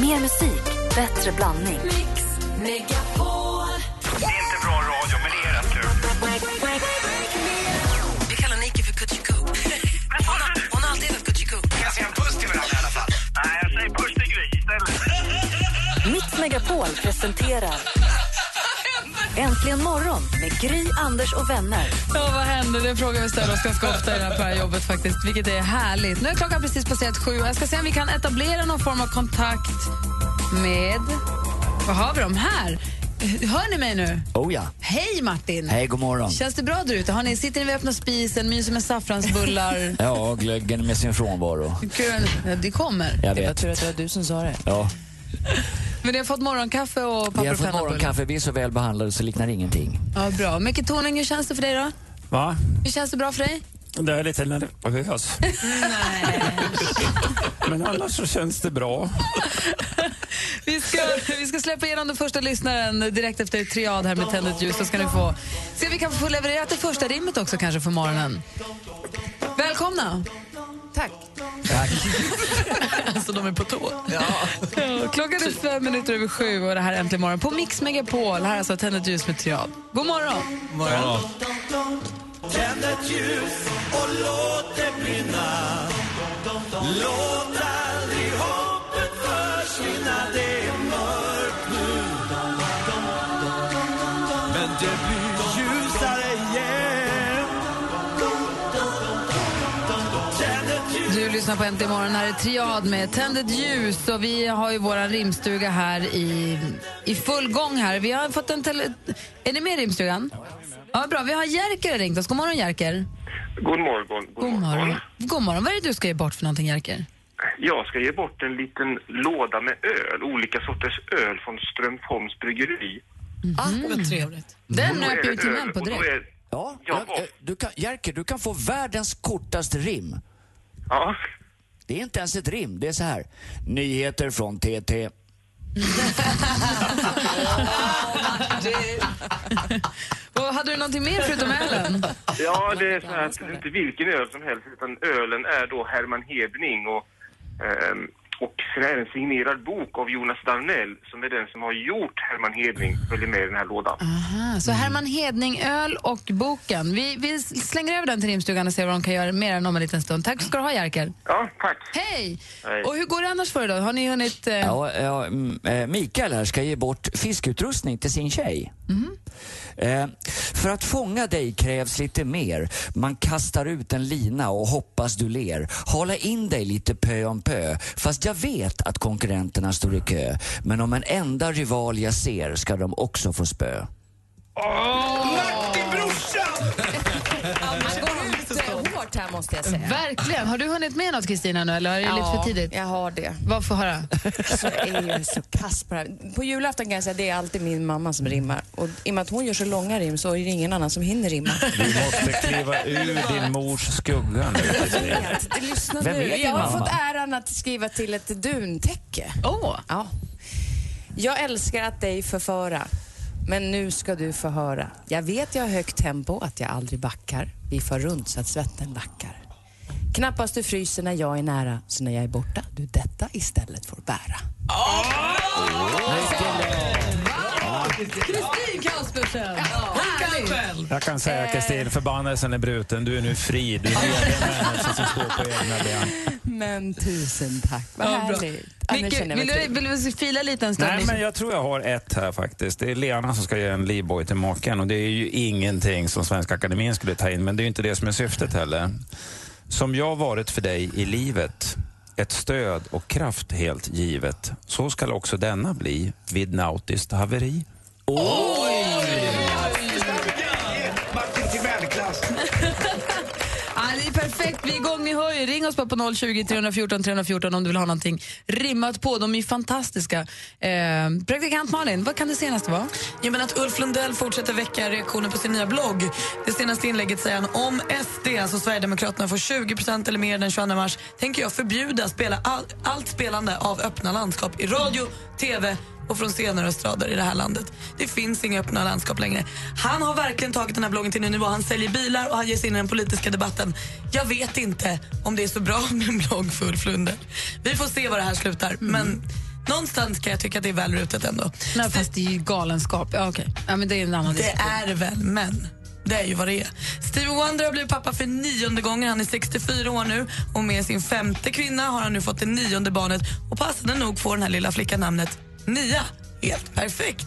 Mer musik, bättre blandning. Mix Megapol. Det är inte bra radio, men det är rätt kul. Vi kallar Nike för Kutjiku. Hon, har- hon har alltid hetat Kutjiku. Kan jag säga en puss till varandra i alla fall? Nej, jag säger puss till Gry istället. Mix Megapol presenterar Äntligen morgon med Gry, Anders och vänner. Ja, vad händer? Det är en fråga vi ställer oss ganska ofta i det här på det här jobbet faktiskt, vilket är härligt. Nu är klockan precis passerat sju jag ska se om vi kan etablera någon form av kontakt med... Vad har vi dem här? Hör ni mig nu? Oh ja. Hej Martin! Hej, god morgon. Känns det bra där ute? Har ni, sitter ni vid öppna spisen, myser med saffransbullar? Ja, glöggen med sin frånvaro. Kul. Ja, det kommer. Jag Det var vet. tur att det var du som sa det. Ja. Men ni har fått morgonkaffe och papper Vi har och fått morgonkaffe, vi är så väl behandlade så liknar ingenting. Ja, bra. Micke Tornving, hur känns det för dig då? Va? Hur känns det bra för dig? Det är lite nervös. Men annars så känns det bra. Vi ska, vi ska släppa igenom den första lyssnaren direkt efter triad här med Tändet ljus. Så ska ni få se om vi kan få leverera det första rimmet också kanske för morgonen. Välkomna! Tack. Alltså, de är på tå. Ja. Klockan är fem minuter över sju och det här är Äntligen morgon på Mix Megapol. Här är alltså Tändet ljus med triad. God morgon! Tänd ett ljus och låt det brinna. Låt aldrig hoppet försvinna. Lyssnar på Äntligen morgon. Här är Triad med Tänd ett ljus. Och vi har ju vår rimstuga här i, i full gång. här. Vi har fått en tele... Är ni med i rimstugan? Ja, bra. Vi har Jerker ringt oss. God morgon, Jerker. God morgon. God morgon. God morgon. Vad är det du ska ge bort för någonting, Jerker? Jag ska ge bort en liten låda med öl, olika sorters öl från Strömsholms bryggeri. Ah, vad trevligt. Den jag ju män på direkt. Ja, Ja. eh, du kan, Jerker, du kan få världens kortaste rim. Ja, Det är inte ens ett rim, det är så här. Nyheter från TT. Och hade du någonting mer förutom ölen? ja det är så här att det är inte vilken öl som helst utan ölen är då Herman Hedning och, ehm, och sen är det en signerad bok av Jonas Darnell som är den som har gjort Herman Hedning följer med i den här lådan. Aha, så Herman Hedning, öl och boken. Vi, vi slänger över den till rimstugan och ser vad de kan göra mer än om en liten stund. Tack ska du ha, Jerker. Ja, tack. Hej! Hej. Och hur går det annars för då? Har ni hunnit... Eh... Ja, ja, mm, eh, Mikael här ska ge bort fiskutrustning till sin tjej. Eh, för att fånga dig krävs lite mer. Man kastar ut en lina och hoppas du ler. Hala in dig lite pö om pö. Fast jag vet att konkurrenterna står i kö. Men om en enda rival jag ser ska de också få spö. Martin brorsan! här måste jag säga. Verkligen. Har du hunnit med något Kristina nu eller är det lite för tidigt? jag har det. Vad får höra? Så är ju så kass på det här. På julafton kan jag säga att det är alltid min mamma som rimmar. Och i och med att hon gör så långa rim så är det ingen annan som hinner rimma. Du måste kliva ur din mors skugga nu. Det lyssnar Vem du. är din Jag har mamma? fått äran att skriva till ett duntäcke. Åh! Ja. Jag älskar att dig förföra, men nu ska du få höra. Jag vet jag har högt tempo, att jag aldrig backar. Vi far runt så att svetten lackar. Knappast du fryser när jag är nära, så när jag är borta, du detta istället får bära. Kristin Kaspersen! Härligt! Jag kan säga Kristin, förbannelsen är bruten. Du är nu fri. Du är en människa som står på egna ben. Men tusen tack, vad Ja, härligt. Micke, vill, du, vill du fila lite en stund? Nej, men jag tror jag har ett här faktiskt. Det är Lena som ska ge en livboj till maken och det är ju ingenting som Svenska Akademin skulle ta in, men det är ju inte det som är syftet heller. Som jag varit för dig i livet, ett stöd och kraft helt givet, så skall också denna bli vid nautiskt haveri. Martin perfekt. Vi är igång. Ni hör ju. Ring oss bara på 020 314 314 om du vill ha någonting rimmat på. De är ju fantastiska. Eh, praktikant Malin, vad kan det senaste vara? Ja, men att Ulf Lundell fortsätter väcka reaktioner på sin nya blogg. Det senaste inlägget säger han om SD, alltså Sverigedemokraterna, får 20% eller mer den 22 mars tänker jag förbjuda spela all, allt spelande av öppna landskap i radio, tv och från scener och estrader i det här landet. Det finns inga öppna landskap längre. Han har verkligen tagit den här bloggen till en nivå. Han säljer bilar och han ger sig in i den politiska debatten. Jag vet inte om det är så bra med en blogg för Ulf Lundell. Vi får se var det här slutar. Men någonstans kan jag tycka att det är väl rutet ändå. Nej, fast det är ju galenskap. Ja, okej. ja, men det är en annan Det diskussion. är väl, men det är ju vad det är. Stevie Wonder har blivit pappa för nionde gången. Han är 64 år nu och med sin femte kvinna har han nu fått det nionde barnet och passande nog får den här lilla flickan namnet Nia. Helt perfekt.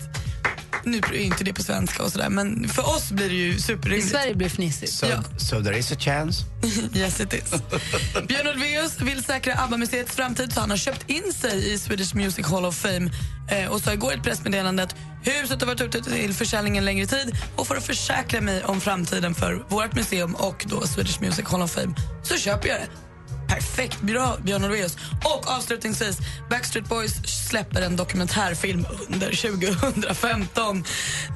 Nu är inte det på svenska och sådär, men för oss blir det ju I superrimligt. Sverige blir det fnissigt. So, Ja. so there is a chance. Yes it is. Björn Ulvaeus vill säkra ABBA-museets framtid så han har köpt in sig i Swedish Music Hall of Fame eh, och sa igår i ett pressmeddelande att huset har varit ute till försäljning en längre tid och för att försäkra mig om framtiden för vårt museum och då Swedish Music Hall of Fame så köper jag det. Perfekt, bra Björn Ulvaeus. Och avslutningsvis, Backstreet Boys släpper en dokumentärfilm under 2015.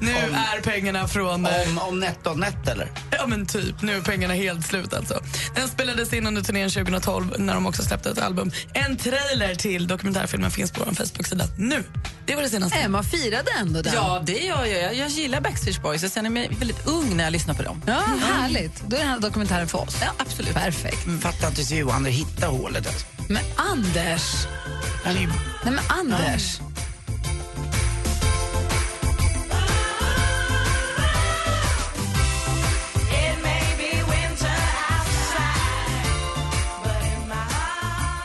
Nu är pengarna från... eh, Om, om NetOnNet eller? Ja men typ, nu är pengarna helt slut alltså. Den spelades in under turnén 2012 när de också släppte ett album. En trailer till dokumentärfilmen finns på vår Facebook-sida nu. Det var det senaste. Emma firade ändå den. Ja, det gör jag. Jag, jag gillar Backstreet Boys. Jag känner mig väldigt ung när jag lyssnar på dem. Ja, härligt. Då är den här dokumentären för oss. Ja, absolut. Perfekt. Fattar inte hur han hittar hålet alltså. Men Anders... Han är ju- Nej men Anders.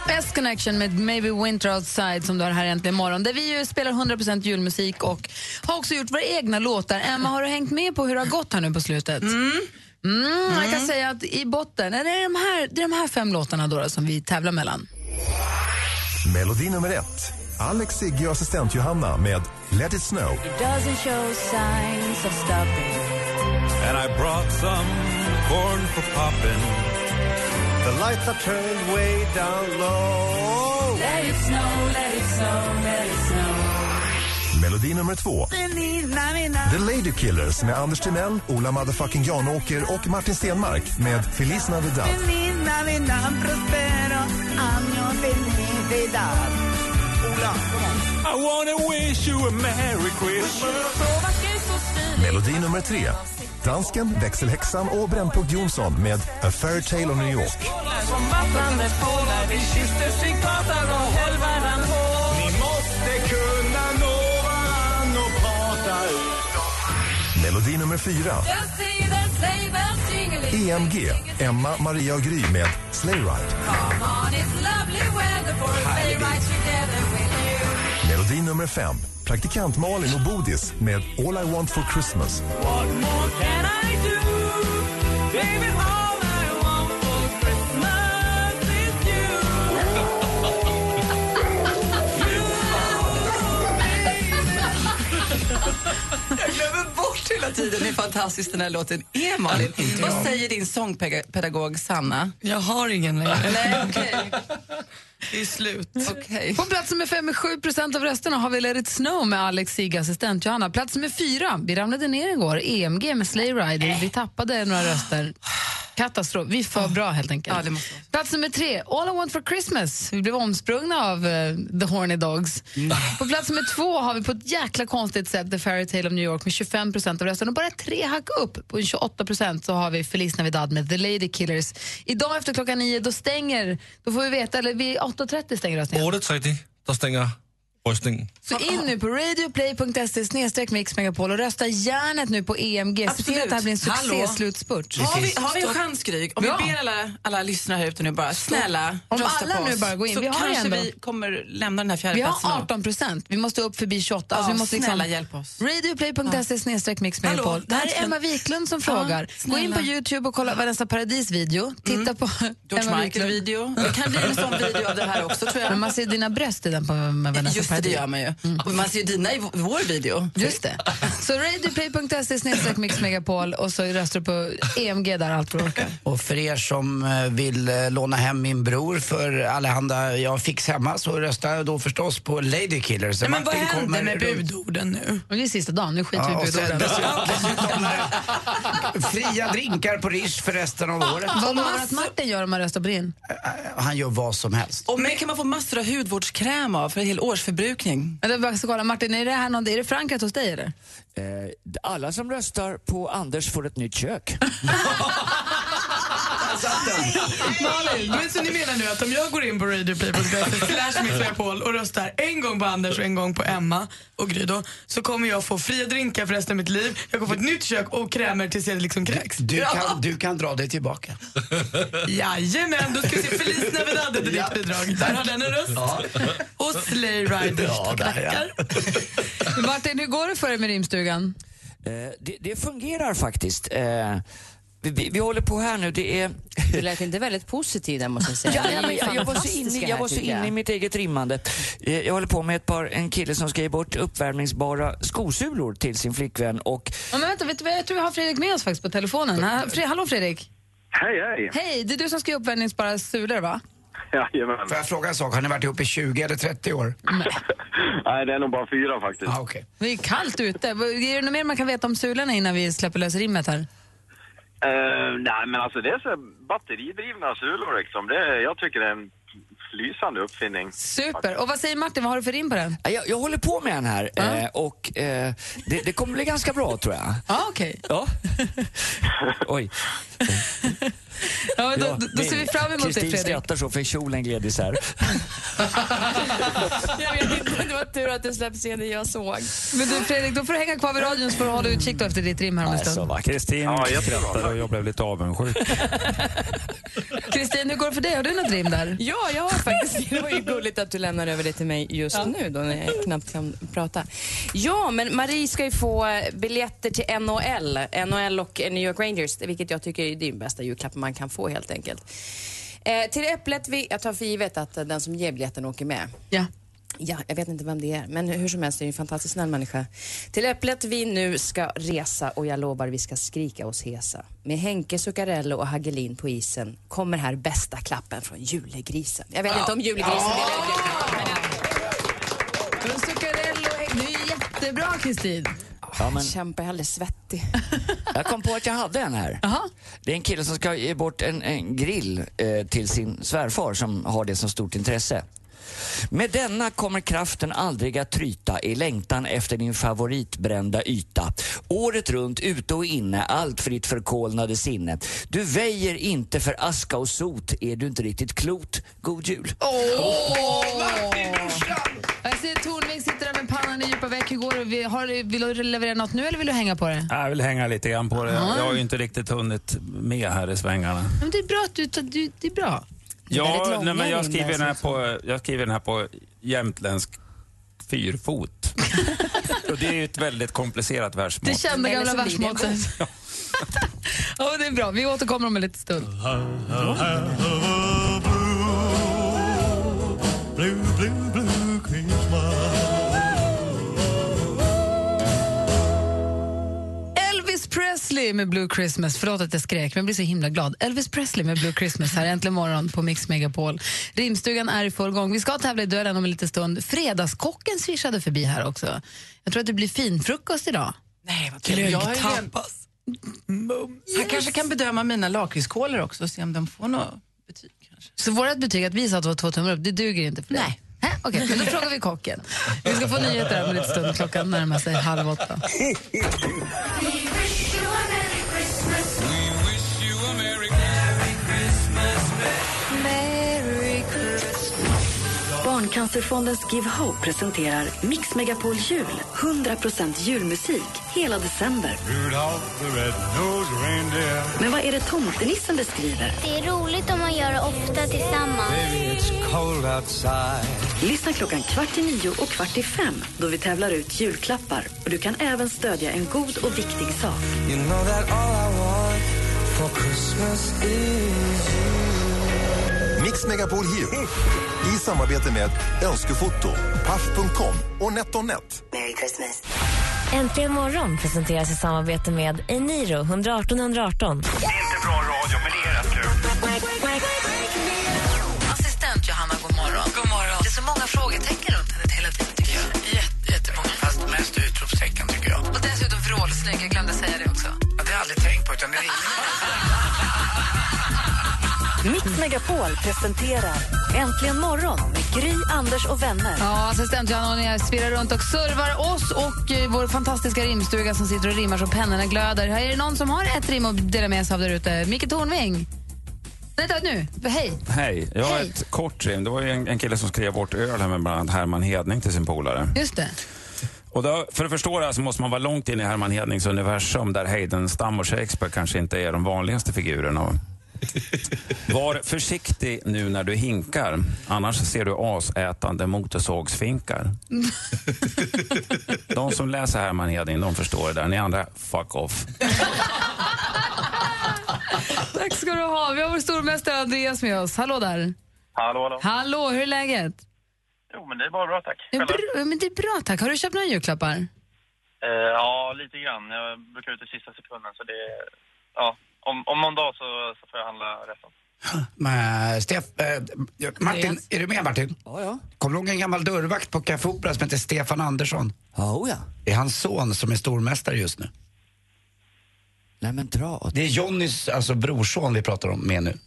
S-Connection med Maybe Winter Outside som du har här äntligen imorgon. Där vi ju spelar 100% julmusik och har också gjort våra egna låtar. Emma, har du hängt med på hur det har gått här nu på slutet? Mm. Jag kan säga att i botten, är det, de här, det är de här fem låtarna då, då som vi tävlar mellan. Melodi nummer ett. Alex, Sigge och assistent Johanna med Let it snow. Doesn't show signs of stopping. And I brought some corn for popping. The lights are turned way down low. Let it snow, let it snow, let it snow. Melodi nummer två. The Lady Killers med Anders Timell, Ola motherfucking Janåker och Martin Stenmark med Feliz Navidad. I wanna wish you a merry Christmas. Melodi nummer tre. Dansken, växelhäxan och Brännpunkt Jonsson med A Fairy Tale of New York. Melodi nummer fyra. EMG, Emma, Maria och Gry med Sleigh Ride. Melodi nummer fem. Praktikant Malin och Bodis med All I Want For Christmas. Jag glömmer bort hela tiden hur fantastisk den här låten är, Malin. Vad säger din sångpedagog Sanna? Jag har ingen längre. Nej, okej. Det är slut. okej. På plats nummer fem med 7 av rösterna har vi Let it snow med Alex Sigge, assistent Johanna. Plats nummer fyra, vi ramlade ner igår, EMG med Sleigh Rider. Vi tappade några röster. Katastrof. Vi är för bra helt enkelt. Ja, det måste vara. Plats nummer tre, All I want for Christmas. Vi blev omsprungna av eh, The Horny Dogs. På plats nummer två har vi på ett jäkla konstigt sätt The Fairy Tale of New York med 25% av rösterna. Och bara tre hack upp, på 28% så har vi Feliz Navidad med The Lady Killers. Idag efter klockan nio, då stänger, då får vi veta, eller vid 8.30 stänger röstningen. 8.30, der stänger röstningen. Så in nu på radioplay.se snedstreck Mix Megapol och rösta järnet nu på EMG. Se till att det här blir en succéslutspurt. Har vi, har vi en chans, Gry? Om Ja. vi ber alla, alla lyssnare här ute nu bara, snälla, Om rösta alla på nu oss. bara går in, Så vi har kanske ändå- vi kommer lämna den här fjärde Vi har då. 18 procent. Vi måste upp förbi 28. Ja, alltså vi måste snälla hjälp oss. Radioplay.se snedstreck Mix Hallå, Megapol. Det här är. Emma Wiklund som frågar. Gå in på Youtube och kolla Vanessa Paradis-video. Titta på George Emma Michael-video. Det kan bli en sån video av det här också, tror jag. Men man ser dina bröst i den på Vanessa det, gör man ju. Och man ser ju dina i vår video. Just det. Så radioplay.se snedstreck Mix Megapol och så röstar du på EMG där allt orkar. Och för er som eh, vill eh, låna hem min bror för allehanda jag fix hemma så röstar jag då förstås på Lady Killers. Nej, men vad hände med budorden nu? Och det är sista dagen, nu skiter Ja, vi i budorden. dessutom, eh, fria drinkar på Rish för resten av året. Vad lovar du att Martin gör om man röstar på din? Han gör vad som helst. Och mig kan man få massor av hudvårdskräm av för en hel årsförbrukning. Ska kolla, Martin, är det här någon, är det förankrat hos dig eller? Eh, alla som röstar på Anders får ett nytt kök. Malin, men så ni menar nu att om jag går in på radioplay.se slash och röstar en gång på Anders och en gång på Emma och Gry då, så kommer jag få fria drinkar för resten av mitt liv, jag kommer få ett nytt kök och krämer tills jag liksom kräks. Du Ja. kan, du kan dra dig tillbaka. Jajamän, då ska vi se Feliz Navidad är ditt bidrag. Där har den en röst. Och Slay Riders Ja, där, ja. Martin, hur går det för dig med rimstugan? Eh, det, det fungerar faktiskt. Eh, vi, vi, vi håller på här nu. Det är... Du lät inte väldigt positiv där måste jag säga. Ja, men jag, jag var så inne, jag var så inne i mitt eget rimmande. Eh, Jag håller på med ett par, en kille som ska ge bort uppvärmningsbara skosulor till sin flickvän och Ja, men vänta, vet du, jag tror vi har Fredrik med oss faktiskt på telefonen. Hallå Fredrik! Hej, hej! Hej, det är du som ska ge uppvärmningsbara sulor va? Jajamän. Får jag fråga en sak? Har ni varit ihop i 20 eller 30 år? Nej, det är nog bara fyra faktiskt. Ah, okay. Det är kallt ute. Är det något mer man kan veta om sulorna innan vi släpper lös rimmet här? Uh, nej, men alltså det är så batteridrivna sulor liksom. Det, jag tycker det är en lysande uppfinning. Super! Och vad säger Martin, vad har du för rim på den? Ja, Jag, jag håller på med den här eh, och eh, det, det kommer bli ganska bra tror jag. Ja, okej. Ja. Oj. Ja, men då, Ja, då, ser vi fram emot det Kristin Fredrik. skrattar så för kjolen gled isär. Jag vet inte, det var tur att det släpps in det jag såg. Men du Fredrik, då får du hänga kvar vid radion så får du hålla utkik efter ditt rim här om en stund. Kristin Ja, skrattar och jag blev lite avundsjuk. Kristin, hur går det för dig? Har du något rim där? Ja, jag har faktiskt det. var ju gulligt att du lämnar över det till mig just nu då när jag knappt kan prata. Ja, men Marie ska ju få biljetter till NHL, NHL och New York Rangers, vilket jag tycker är den bästa julklappen man kan få helt enkelt. Eh, till Äpplet, vi, jag tar för givet att den som ger biljetten åker med. Ja. Ja, jag vet inte vem det är, men hur som helst, det är en fantastiskt snäll människa. Till Äpplet vi nu ska resa och jag lovar vi ska skrika oss hesa. Med Henke Zuccarello och Hagelin på isen kommer här bästa klappen från julegrisen. Jag vet inte om julegrisen ut julklappar, men Men Zuccarello, du är jättebra Kristin. Ja, men kämpar, jag är alldeles svettig. jag kom på att jag hade en här. Det är en kille som ska ge bort en, en grill eh, till sin svärfar som har det som stort intresse. Med denna kommer kraften aldrig att tryta i längtan efter din favoritbrända yta. Året runt, ute och inne, allt för ditt förkolnade sinne. Du väjer inte för aska och sot, är du inte riktigt klot. God jul! Åh! Jag ser Tornving sitter där med pannan i djupa veck. Hur går det? Vi- Har, du- vill du leverera något nu eller vill du hänga på det? Jag vill hänga lite grann på det. Ja. Jag har ju inte riktigt hunnit med här i svängarna. Men det är bra att du det är bra. Ja, nej, men jag skriver, den här på, jag skriver den här på jämtländsk fyrfot. och det är ju ett väldigt komplicerat versmått. Det kända gamla versmåttet. ja, det är bra. Vi återkommer om en liten stund. Blue, blue, blue Presley med Blue Christmas. Förlåt att jag skrek, men jag blir så himla glad. Elvis Presley med Blue Christmas här äntligen morgon på Mix Megapol. Rimstugan är i full gång. Vi ska tävla i duellen om en liten stund. Fredagskocken svischade förbi här också. Jag tror att det blir finfrukost idag. Nej, vad kul. Jag är ju- Han kanske kan bedöma mina lakritskolor också och se om de får något betyg. Så vårt betyg att vi sa att det var två tummar upp, det duger inte för dig? Nej. Okej, men då frågar vi kocken. Vi ska få nyheter om en liten stund. Klockan närmar sig halv åtta. Barncancerfondens Give Hope presenterar Mix Megapol Jul. 100% julmusik hela december. Men vad är det tomtenissen beskriver? Det är roligt om man gör det ofta tillsammans. Lyssna klockan kvart i nio och kvart i fem då vi tävlar ut julklappar. Och du kan även stödja en god och viktig sak. You know Mix Megapol Jul i samarbete med Önskefoto, Paff.com och NetOnNet. Merry Christmas. Äntligen morgon presenteras i samarbete med Eniro 118 118. inte bra radio, men det är rätt kul. Assistent Johanna, god morgon. God morgon. Det är så många frågetecken runt henne hela tiden tycker jag. Jätte, jättemånga. Fast mest utropstecken tycker jag. Och dessutom vrålsnygg, jag glömde säga det också. Ja, det har jag aldrig tänkt på, utan det är Mix Megapol presenterar Äntligen morgon med Gry, Anders och vänner. Ja, assistent Johanna svirrar runt och servar oss och eh, vår fantastiska rimstuga som sitter och rimmar så pennorna glöder. Här är det någon som har ett rim att dela med sig av där ute. Micke Tornving. Vänta nu, hej. Hej, jag har Hej. ett kort rim. Det var ju en, en kille som skrev bort öl här med bland annat Herman Hedning till sin polare. Just det. Och då, för att förstå det här så måste man vara långt in i Herman Hednings universum där Heidenstam och Shakespeare kanske inte är de vanligaste figurerna. Var försiktig nu när du hinkar, annars ser du asätande motorsågsfinkar. De som läser Herman Hedning, de förstår det där. Ni andra, fuck off. Tack ska du ha. Vi har vår stormästare Andreas med oss. Hallå där. Hallå, hallå. Hallå, hur är läget? Jo, men det är bara bra, tack. Ja, bra, men det är bra tack. Har du köpt några julklappar? Eh, ja, lite grann. Jag brukar ut i sista sekunden, så det... Ja, om, om någon dag så, så får jag handla resten. Men, Stef, eh, Martin, är du med Martin? Ja, ja. Kommer du ihåg en gammal dörrvakt på Café Opera som heter Stefan Andersson? Oh, ja. Det är hans son som är stormästare just nu. Nej men dra Det är Jonnys alltså, brorson vi pratar om med nu.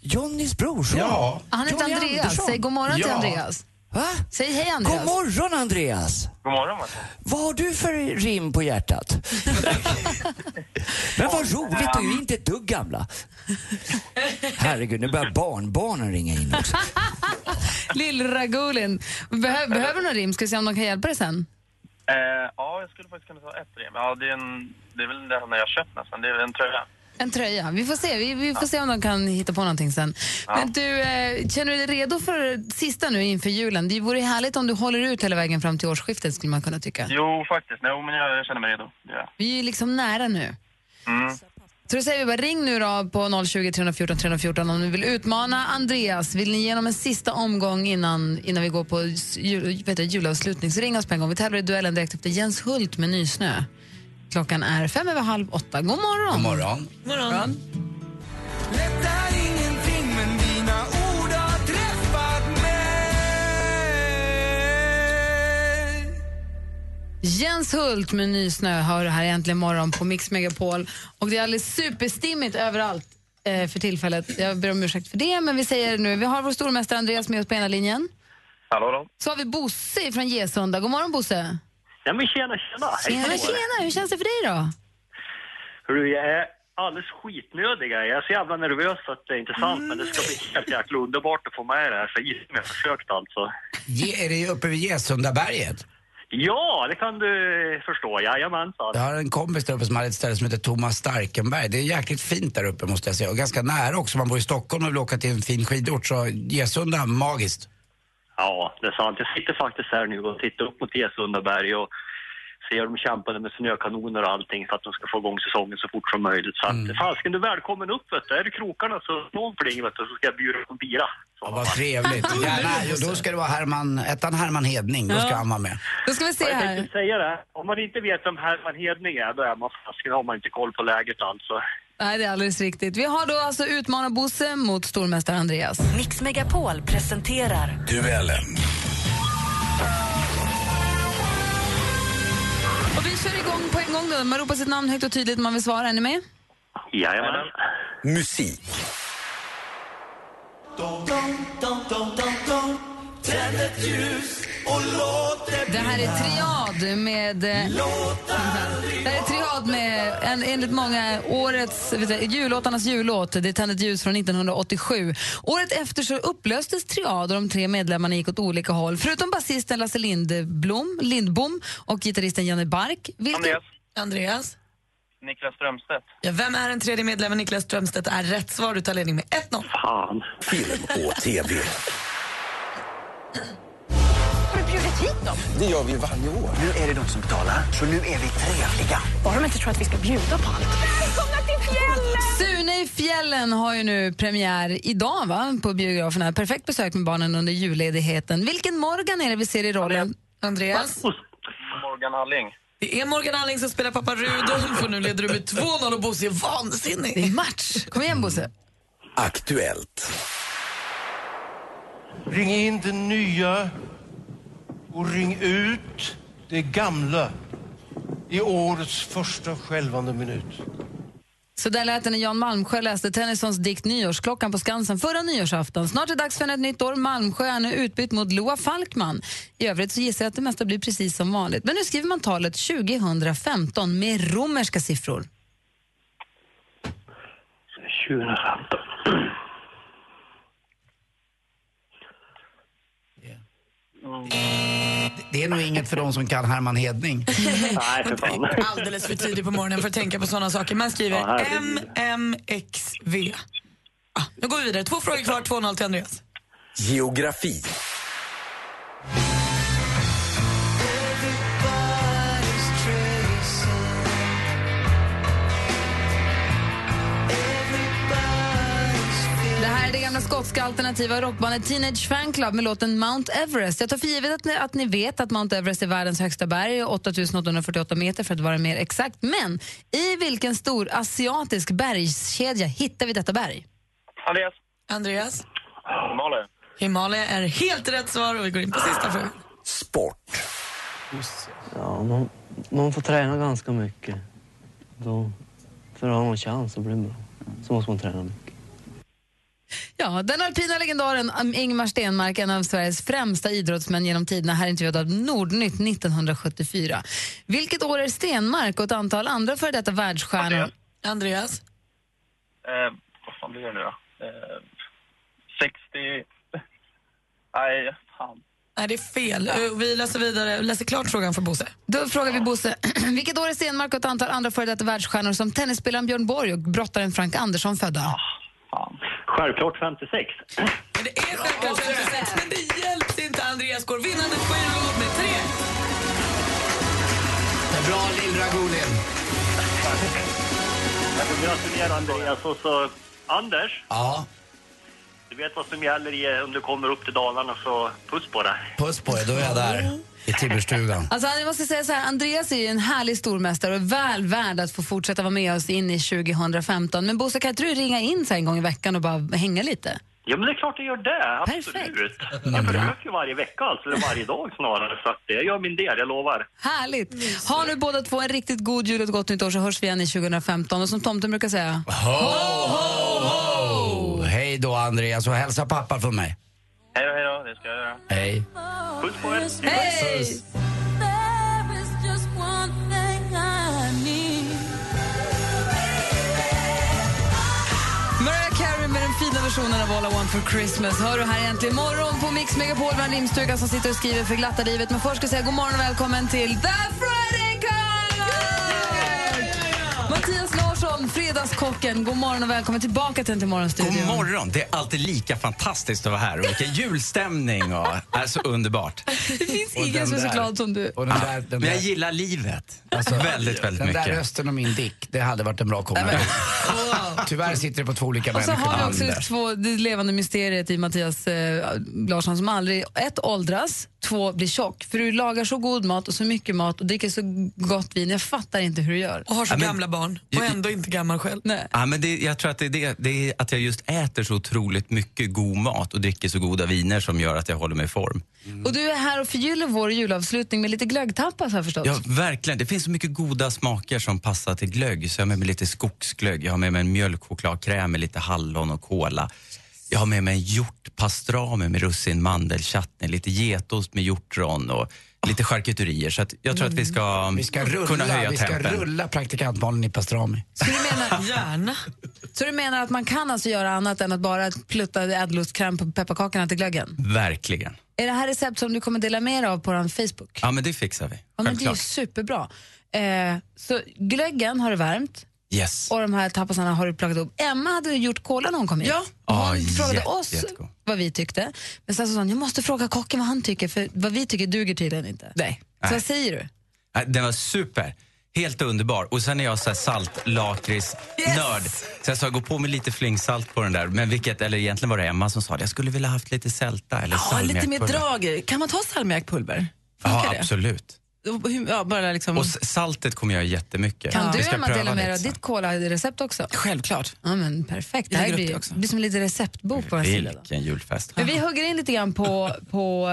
Jonnys brorson? Ja. Han heter Johnny Andreas. Andersson. Säg god morgon till Ja. Andreas. Va? Säg hej Andreas. God morgon Andreas! God morgon, Martin. Vad har du för rim på hjärtat? Men vad roligt, du är ju inte ett dugg gamla. Herregud, nu börjar barnbarnen ringa in också. Lill-Ragulin. Behö behöver du någon rim? Ska vi se om de kan hjälpa dig sen? Eh, ja, jag skulle faktiskt kunna ta ett rim. Ja, det är, en, det är väl det här jag köpt nästan. Det är en tröja. En tröja. Vi får se, vi, vi får se om de kan hitta på någonting sen. Ja. Men du, eh, känner du dig redo för sista nu inför julen? Det vore härligt om du håller ut hela vägen fram till årsskiftet skulle man kunna tycka. Jo, faktiskt. Jo, men jag, jag känner mig redo. Jag. Vi är ju liksom nära nu. Mm. Så då säger vi bara ring nu då på 020 314 314 om ni vill utmana Andreas. Vill ni ge honom en sista omgång innan, innan vi går på jul, vet du, julavslutning så ring oss på en gång. Vi tävlar i duellen direkt efter Jens Hult med Nysnö. Klockan är fem över halv åtta. God morgon! God morgon. morgon. Träffat mig Jens Hult med Nysnö hör du här äntligen morgon på Mix Megapol. Och det är alldeles superstimmigt överallt eh, för tillfället. Jag ber om ursäkt för det, men vi säger det nu. Vi har vår stormästare Andreas med oss på ena linjen. Hallå, då. Så har vi Bosse från Gesunda. God morgon Bosse. Ja, men tjena, tjena. Tjena, tjena. Hur känns det för dig då? Hörru, jag är alldeles skitnödig. Jag är så jävla nervös så att det är inte sant, men det ska bli helt jäkla underbart att få med det här. Så gissar jag försökt alltså. Ge, är det uppe vid Gesundaberget? Ja, det kan du förstå. Jajamensan. Jag har en kompis där uppe som hade ett ställe som heter Thomas Starkenberg. Det är jäkligt fint där uppe måste jag säga. Och ganska nära också. Om man bor i Stockholm och vill åka till en fin skidort så Gesunda, magiskt. Ja, det är sant. Jag sitter faktiskt här nu och tittar upp mot Gesundaberg och ser dem kämpande med snökanoner och allting för att de ska få igång säsongen så fort som möjligt. Så att, fasken, du är välkommen upp vet du. Är det krokarna så slå en pling vet du, så ska jag bjuda på en bira. Ja, vad trevligt. Gärna. Jo, då ska det vara Herman, ettan Herman Hedning. Då ska Ja. han vara med. Då ska vi se jag här. tänkte säga det. Om man inte vet vem Herman Hedning är, då är man fasken, har man inte koll på läget alltså. Nej, det är alldeles riktigt. Vi har då alltså utmanat Bosse mot stormästare Andreas. Mix Megapol presenterar Duellen. Och vi kör igång på en gång då. Man ropar sitt namn högt och tydligt om man vill svara. Är ni med? Jajamän. Musik. Tänd ett ljus det här är Triad med... eh, Det här är Triad med, en, enligt många, årets, vet du, jullåtarnas jullåt. Det är Tänd ett ljus från 1987. Året efter så upplöstes Triad och de tre medlemmarna gick åt olika håll. Förutom basisten Lasse Lindblom, Lindbom och gitarristen Janne Bark. Vilka, Andreas. Andreas? Niklas Strömstedt. Ja, vem är den tredje medlemmen? Niklas Strömstedt är rätt svar. Du tar ledning med 1-0. Fan. Film och TV. Hit dem? Det gör vi varje år. Nu är det de som betalar, så nu är vi trevliga. Bara de inte tror att vi ska bjuda på allt. Välkomna till fjällen! Sune i fjällen har ju nu premiär idag va? på biografen. Här. Perfekt besök med barnen under julledigheten. Vilken Morgan är det vi ser i rollen? Andreas? Morgan Alling. Det är Morgan Alling som spelar pappa Rudolf och nu leder du med 2-0 och Bosse är vansinnig. Det är match. Kom igen Bosse. Aktuellt. Ring in det nya och ring ut det gamla i årets första skälvande minut. Så där lät det när Jan Malmsjö läste Tennysons dikt Nyårsklockan på Skansen förra nyårsafton. Snart är det dags för ett nytt år. Malmsjö är nu utbytt mot Loa Falkman. I övrigt så gissar jag att det mesta blir precis som vanligt. Men nu skriver man talet 2015 med romerska siffror. 2015. Det är nog inget för de som kan Herman Hedning. Nej, för fan. Alldeles för tidigt på morgonen för att tänka på sådana saker. Man skriver Ja. MMXV. Ah, nu går vi vidare. Två frågor kvar, 2-0 till Andreas. Geografi. Gamla skotska alternativa rockbandet Teenage Fan Club med låten Mount Everest. Jag tar för givet att ni, att ni vet att Mount Everest är världens högsta berg, 8848 meter för att vara mer exakt. Men i vilken stor asiatisk bergskedja hittar vi detta berg? Andreas. Andreas? Himalaya. Himalaya är helt rätt svar och vi går in på sista frågan. Ja, man, man får träna ganska mycket. Då, för att ha någon chans att bli bra så måste man träna mycket. Ja, den alpina legendaren um, Ingmar Stenmark, en av Sveriges främsta idrottsmän genom tiderna, här intervjuad av Nordnytt 1974. Vilket år är Stenmark och ett antal andra före detta världsstjärnor? Andreas? Eh, vad fan blir det nu då? Eh, 60... Nej, fan. Nej, det är fel. Eh, Vi läser vidare. Läser klart frågan för Bosse. Då frågar vi Bosse, vilket år är Stenmark och ett antal andra före detta världsstjärnor som tennisspelaren Björn Borg och brottaren Frank Andersson födda? Självklart 56. Men det är självklart 56, men det hjälps inte. Andreas går vinnande på Eurolot med tre. Bra Lill-Dragulin. Jag får gratulera Andreas och så Anders. Ja. Vet vad som gäller i, om du kommer upp till Dalarna så puss på dig. Puss på er, då är jag där. I Tibberstugan. Alltså, jag måste säga så här, Andreas är ju en härlig stormästare och väl värd att få fortsätta vara med oss in i 2015. Men Bosse, kan inte du ringa in så en gång i veckan och bara hänga lite? Ja men det är klart jag gör det, absolut. Jag försöker ju varje vecka alltså, eller varje dag snarare. Så att jag gör min del, jag lovar. Härligt! Ha nu båda två en riktigt god jul och ett gott nytt år så hörs vi igen i 2015. Och som tomten brukar säga... Ho, ho, ho! Hej då Andreas och hälsa pappa från mig. Hej då, hej då. Det ska jag göra. Hej. Puss på er. Hej! Mariah Carey med den fina versionen av All I Want For Christmas. Hör du här egentligen morgon på Mix Megapol med en rimstuga som sitter och skriver för glatta livet. Men först ska jag säga god morgon och välkommen till The Friday Larsson, Fredagskocken. God morgon och välkommen tillbaka till morgonstudion. God morgon! Det är alltid lika fantastiskt att vara här och vilken julstämning och är så underbart. Det finns Och ingen den som är så glad som du. Och den där, den men jag där, gillar livet. alltså, väldigt, väldigt den mycket. där rösten och min dick, det hade varit en bra kombination. Tyvärr sitter det på två olika Och så människor. har vi också två, det levande mysteriet i Mattias eh, Larsson som aldrig, ett, åldras, två, blir tjock. För du lagar så god mat och så mycket mat och dricker så gott vin. Jag fattar inte hur du gör. Och har så Ja, men- gamla barn och ändå inte gammal själv. Nej. Ja, men det, jag tror att det är, det, det är att jag just äter så otroligt mycket god mat och dricker så goda viner som gör att jag håller mig i form. Och du är här och förgyller vår julavslutning med lite glöggtapas har jag förstått. Ja, verkligen. Det finns så mycket goda smaker som passar till glögg. Så jag har med mig lite skogsglögg, jag har med mig en mjölkchokladkräm med lite hallon och kola. Jag har med mig en hjortpastrami med russin, mandelchutney, lite getost med hjortron och lite charkuterier. Så att jag tror att vi ska, Vi ska kunna rulla, höja vi ska tempen. rulla praktikantmalen i pastrami. Så du, menar, Gärna. så du menar att man kan alltså göra annat än att bara plutta ädelostkräm på pepparkakorna till glöggen? Verkligen. Är det här recept som du kommer dela med dig av på vår Facebook? Ja, men det fixar vi. Ja, men det är superbra. Eh, så glöggen har du värmt Yes. och de här tapasarna har du plockat upp. Emma hade gjort cola när hon kom hit. Ja. Hon Ah, frågade jätte- oss jättegod. Vad vi tyckte. Men sen så sa hon, jag måste fråga kocken vad han tycker för vad vi tycker duger tydligen inte. Nej. Så Nej. vad säger du? Den var super. Helt underbar. Och sen är jag så salt, lakrits, nörd. Så jag sa, gå på med lite flingsalt på den där. Men vilket, eller egentligen var det Emma som sa det. Jag skulle vilja haft lite sälta eller Ja, lite mer drag. Kan man ta salmiakpulver? Ja, absolut. Ja, bara liksom... Och saltet kommer jag jättemycket. Kan du ska Emma dela med dig av ditt cola-recept också? Självklart. Ja, men perfekt. Det här blir, det blir som en liten receptbok på sida. Då. Vilken julfest. Men vi hugger in lite grann på, på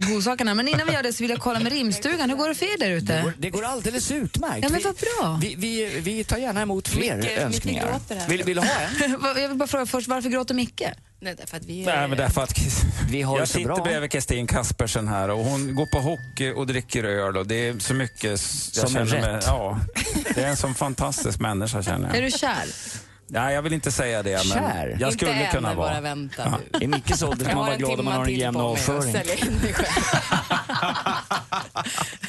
eh, godsakerna. Men innan vi gör det så vill jag kolla med rimstugan. Hur går det för er där Det ute? går, det går alldeles utmärkt. Ja, men vad bra. Vi, vi, vi tar gärna emot fler Micke- Micke önskningar. här. Vill, vill du ha en? Jag vill bara fråga först, varför gråter Micke? Nej, därför att vi Nej, men därför att Vi har det jag så sitter bra. bredvid Kristin Kaspersen här och hon går på hockey och dricker öl och det är så mycket jag Som är känner mig, rätt. Ja, det är en sån fantastisk människa känner Är jag. du kär? Nej, jag vill inte säga det, men Kär? jag skulle Inte kunna än, vara. bara vänta nu. I Mickes ålder ska Jag man har vara en glad om man timma har en till jämn på mig att avföring.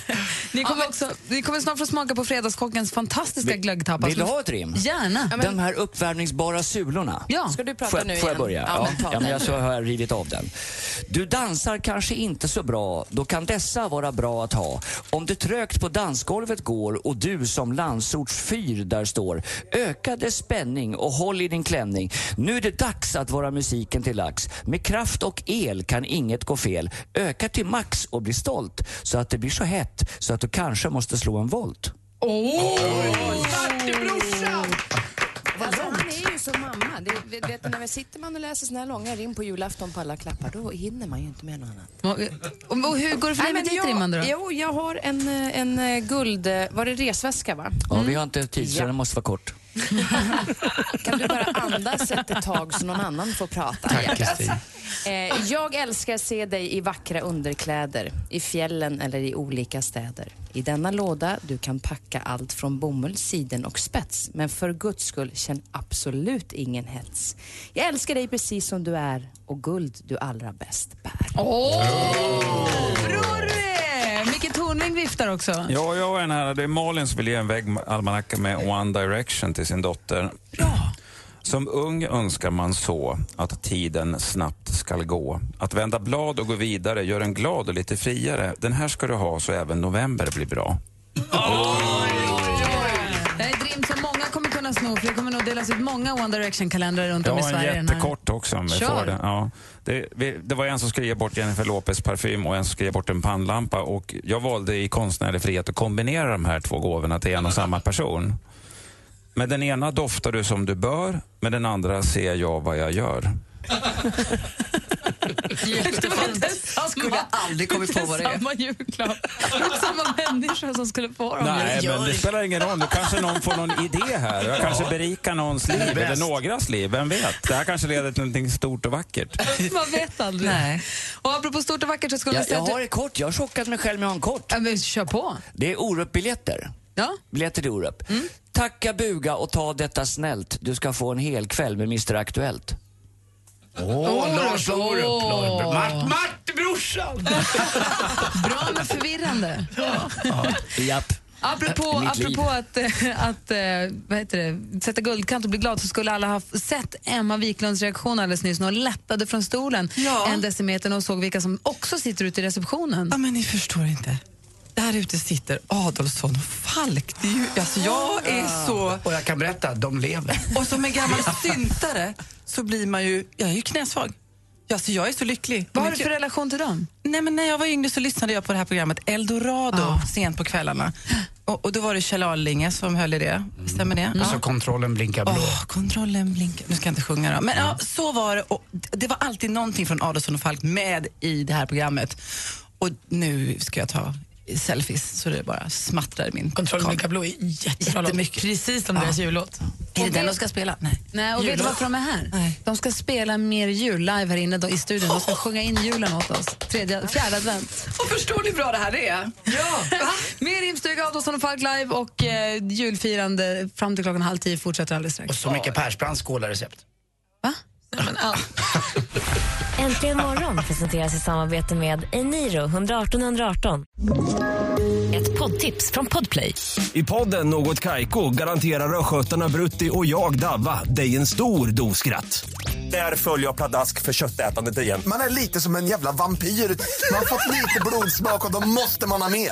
Ni kommer, också, ni kommer snart få smaka på Fredagskockens fantastiska glöggtapas. Vill du ha ett rim? Gärna. De här uppvärmningsbara sulorna. Ja. Ska du prata Får jag, nu får jag igen? börja? Ja, Ja, men ja, men jag så har jag rivit av den. Du dansar kanske inte så bra, då kan dessa vara bra att ha. Om det trögt på dansgolvet går och du som landsorts fyr där står. Öka dess spänning och håll i din klänning. Nu är det dags att vara musiken till lax. Med kraft och el kan inget gå fel. Öka till max och bli stolt så att det blir så hett så att du kanske måste slå en volt. Alltså, han är ju som mamma. Det, vet, du, när vi sitter man och läser såna här långa rim på julafton på alla klappar, då hinner man ju inte med något annat. Och, och hur går det för dig med ditt rimmande då? Jo, jag har en, eh, en eh, guld... eh, Var det resväska, va? Ja, vi har inte tid så Ja. den måste vara kort. Kan du bara andas ett tag så någon annan får prata? Tack. Eh, jag älskar att se dig i vackra underkläder, i fjällen eller i olika städer. I denna låda du kan packa allt från bomull, siden och spets. Men för guds skull, känn absolut ingen hets. Jag älskar dig precis som du är och guld du allra bäst bär. Micke Tornving viftar också. Ja, jag och en här, det är Malin som vill ge en väggalmanacka med One Direction till sin dotter. Som ung önskar man så att tiden snabbt skall gå. Att vända blad och gå vidare gör en glad och lite friare. Den här ska du ha så även november blir bra. Det här kunna sno för det kommer nog delas ut många One Direction-kalendrar runt om i en Sverige. den här. jättekort också om vi får det. Ja. Det, vi, det var en som skulle ge bort Jennifer Lopez parfym och en som skulle ge bort en pannlampa. Och jag valde i konstnärlig frihet att kombinera de här två gåvorna till en och samma person. Med den ena doftar du som du bör, med den andra ser jag vad jag gör. Jag skulle aldrig kommit på vad det är. Samma julklapp. Det är samma människa som skulle få dem. Nej, men det spelar ingen roll. Nu kanske någon får någon idé här. Jag kanske berikar någons liv, eller någras liv. Vem vet? Det här kanske leder till något stort och vackert. Man vet aldrig. Nej. Och apropå stort och vackert så skulle Jag, jag säga jag att har ett kort. Jag har chockat mig själv med att ha en kort. Ja, men kör på. Det är Orup-biljetter. Ja. Biljetter till Orup. Tacka, buga och ta detta snällt. Du ska få en hel kväll med Mr Aktuellt. Åh, Lars Orup. Lars- Mart, Mart, brorsan! Bra men förvirrande. Japp. Apropå, Mitt liv. apropå att, eh, att eh, vad heter det, sätta guldkant och bli glad så skulle alla ha sett Emma Wiklunds reaktion alldeles nyss när hon lättade från stolen en decimeter och såg vilka som också sitter ute i receptionen. Ja, men ni förstår inte. Där ute sitter Adolfsson och Falk. Det är ju, alltså jag är så... Och jag kan berätta, de lever. Och som en gammal syntare så blir man ju... Jag är ju knäsvag. Alltså jag är så lycklig. Vad har du för relation till dem? Nej, men när jag var yngre så lyssnade jag på det här programmet Eldorado sent på kvällarna. Och, och då var det Kjell Arlinge som höll i det. Stämmer det? Och så kontrollen blinkar blå. Åh, kontrollen blinkar. Nu ska jag inte sjunga då. Men ja, så var det. Och det var alltid någonting från Adolfsson och Falk med i det här programmet. Och nu ska jag ta selfies så det bara smattrar i min Kontrollen kamera. blinkar blå är jättebra. Jättemycket. Precis som deras jullåt. Är det den de ska spela? Nej. Nej, och vet du varför de är här? De ska spela mer jul live här inne då, i studion. De ska sjunga in julen åt oss. Tredje, fjärde advent. Och förstår ni hur bra det här är? Ja! mer Rimstuga, Adolfsson och Falk live och eh, julfirande fram till klockan halv tio fortsätter alldeles strax. Och så mycket Persbrandts kolarecept. Äntligen morgon presenteras i samarbete med Eniro 118 118. Ett poddtips från Podplay. I podden Något Kaiko garanterar östgötarna Brutti och jag, Davva, dig en stor dos skratt. Där följer jag pladask för köttätandet igen. Man är lite som en jävla vampyr. Man har fått lite blodsmak och då måste man ha mer.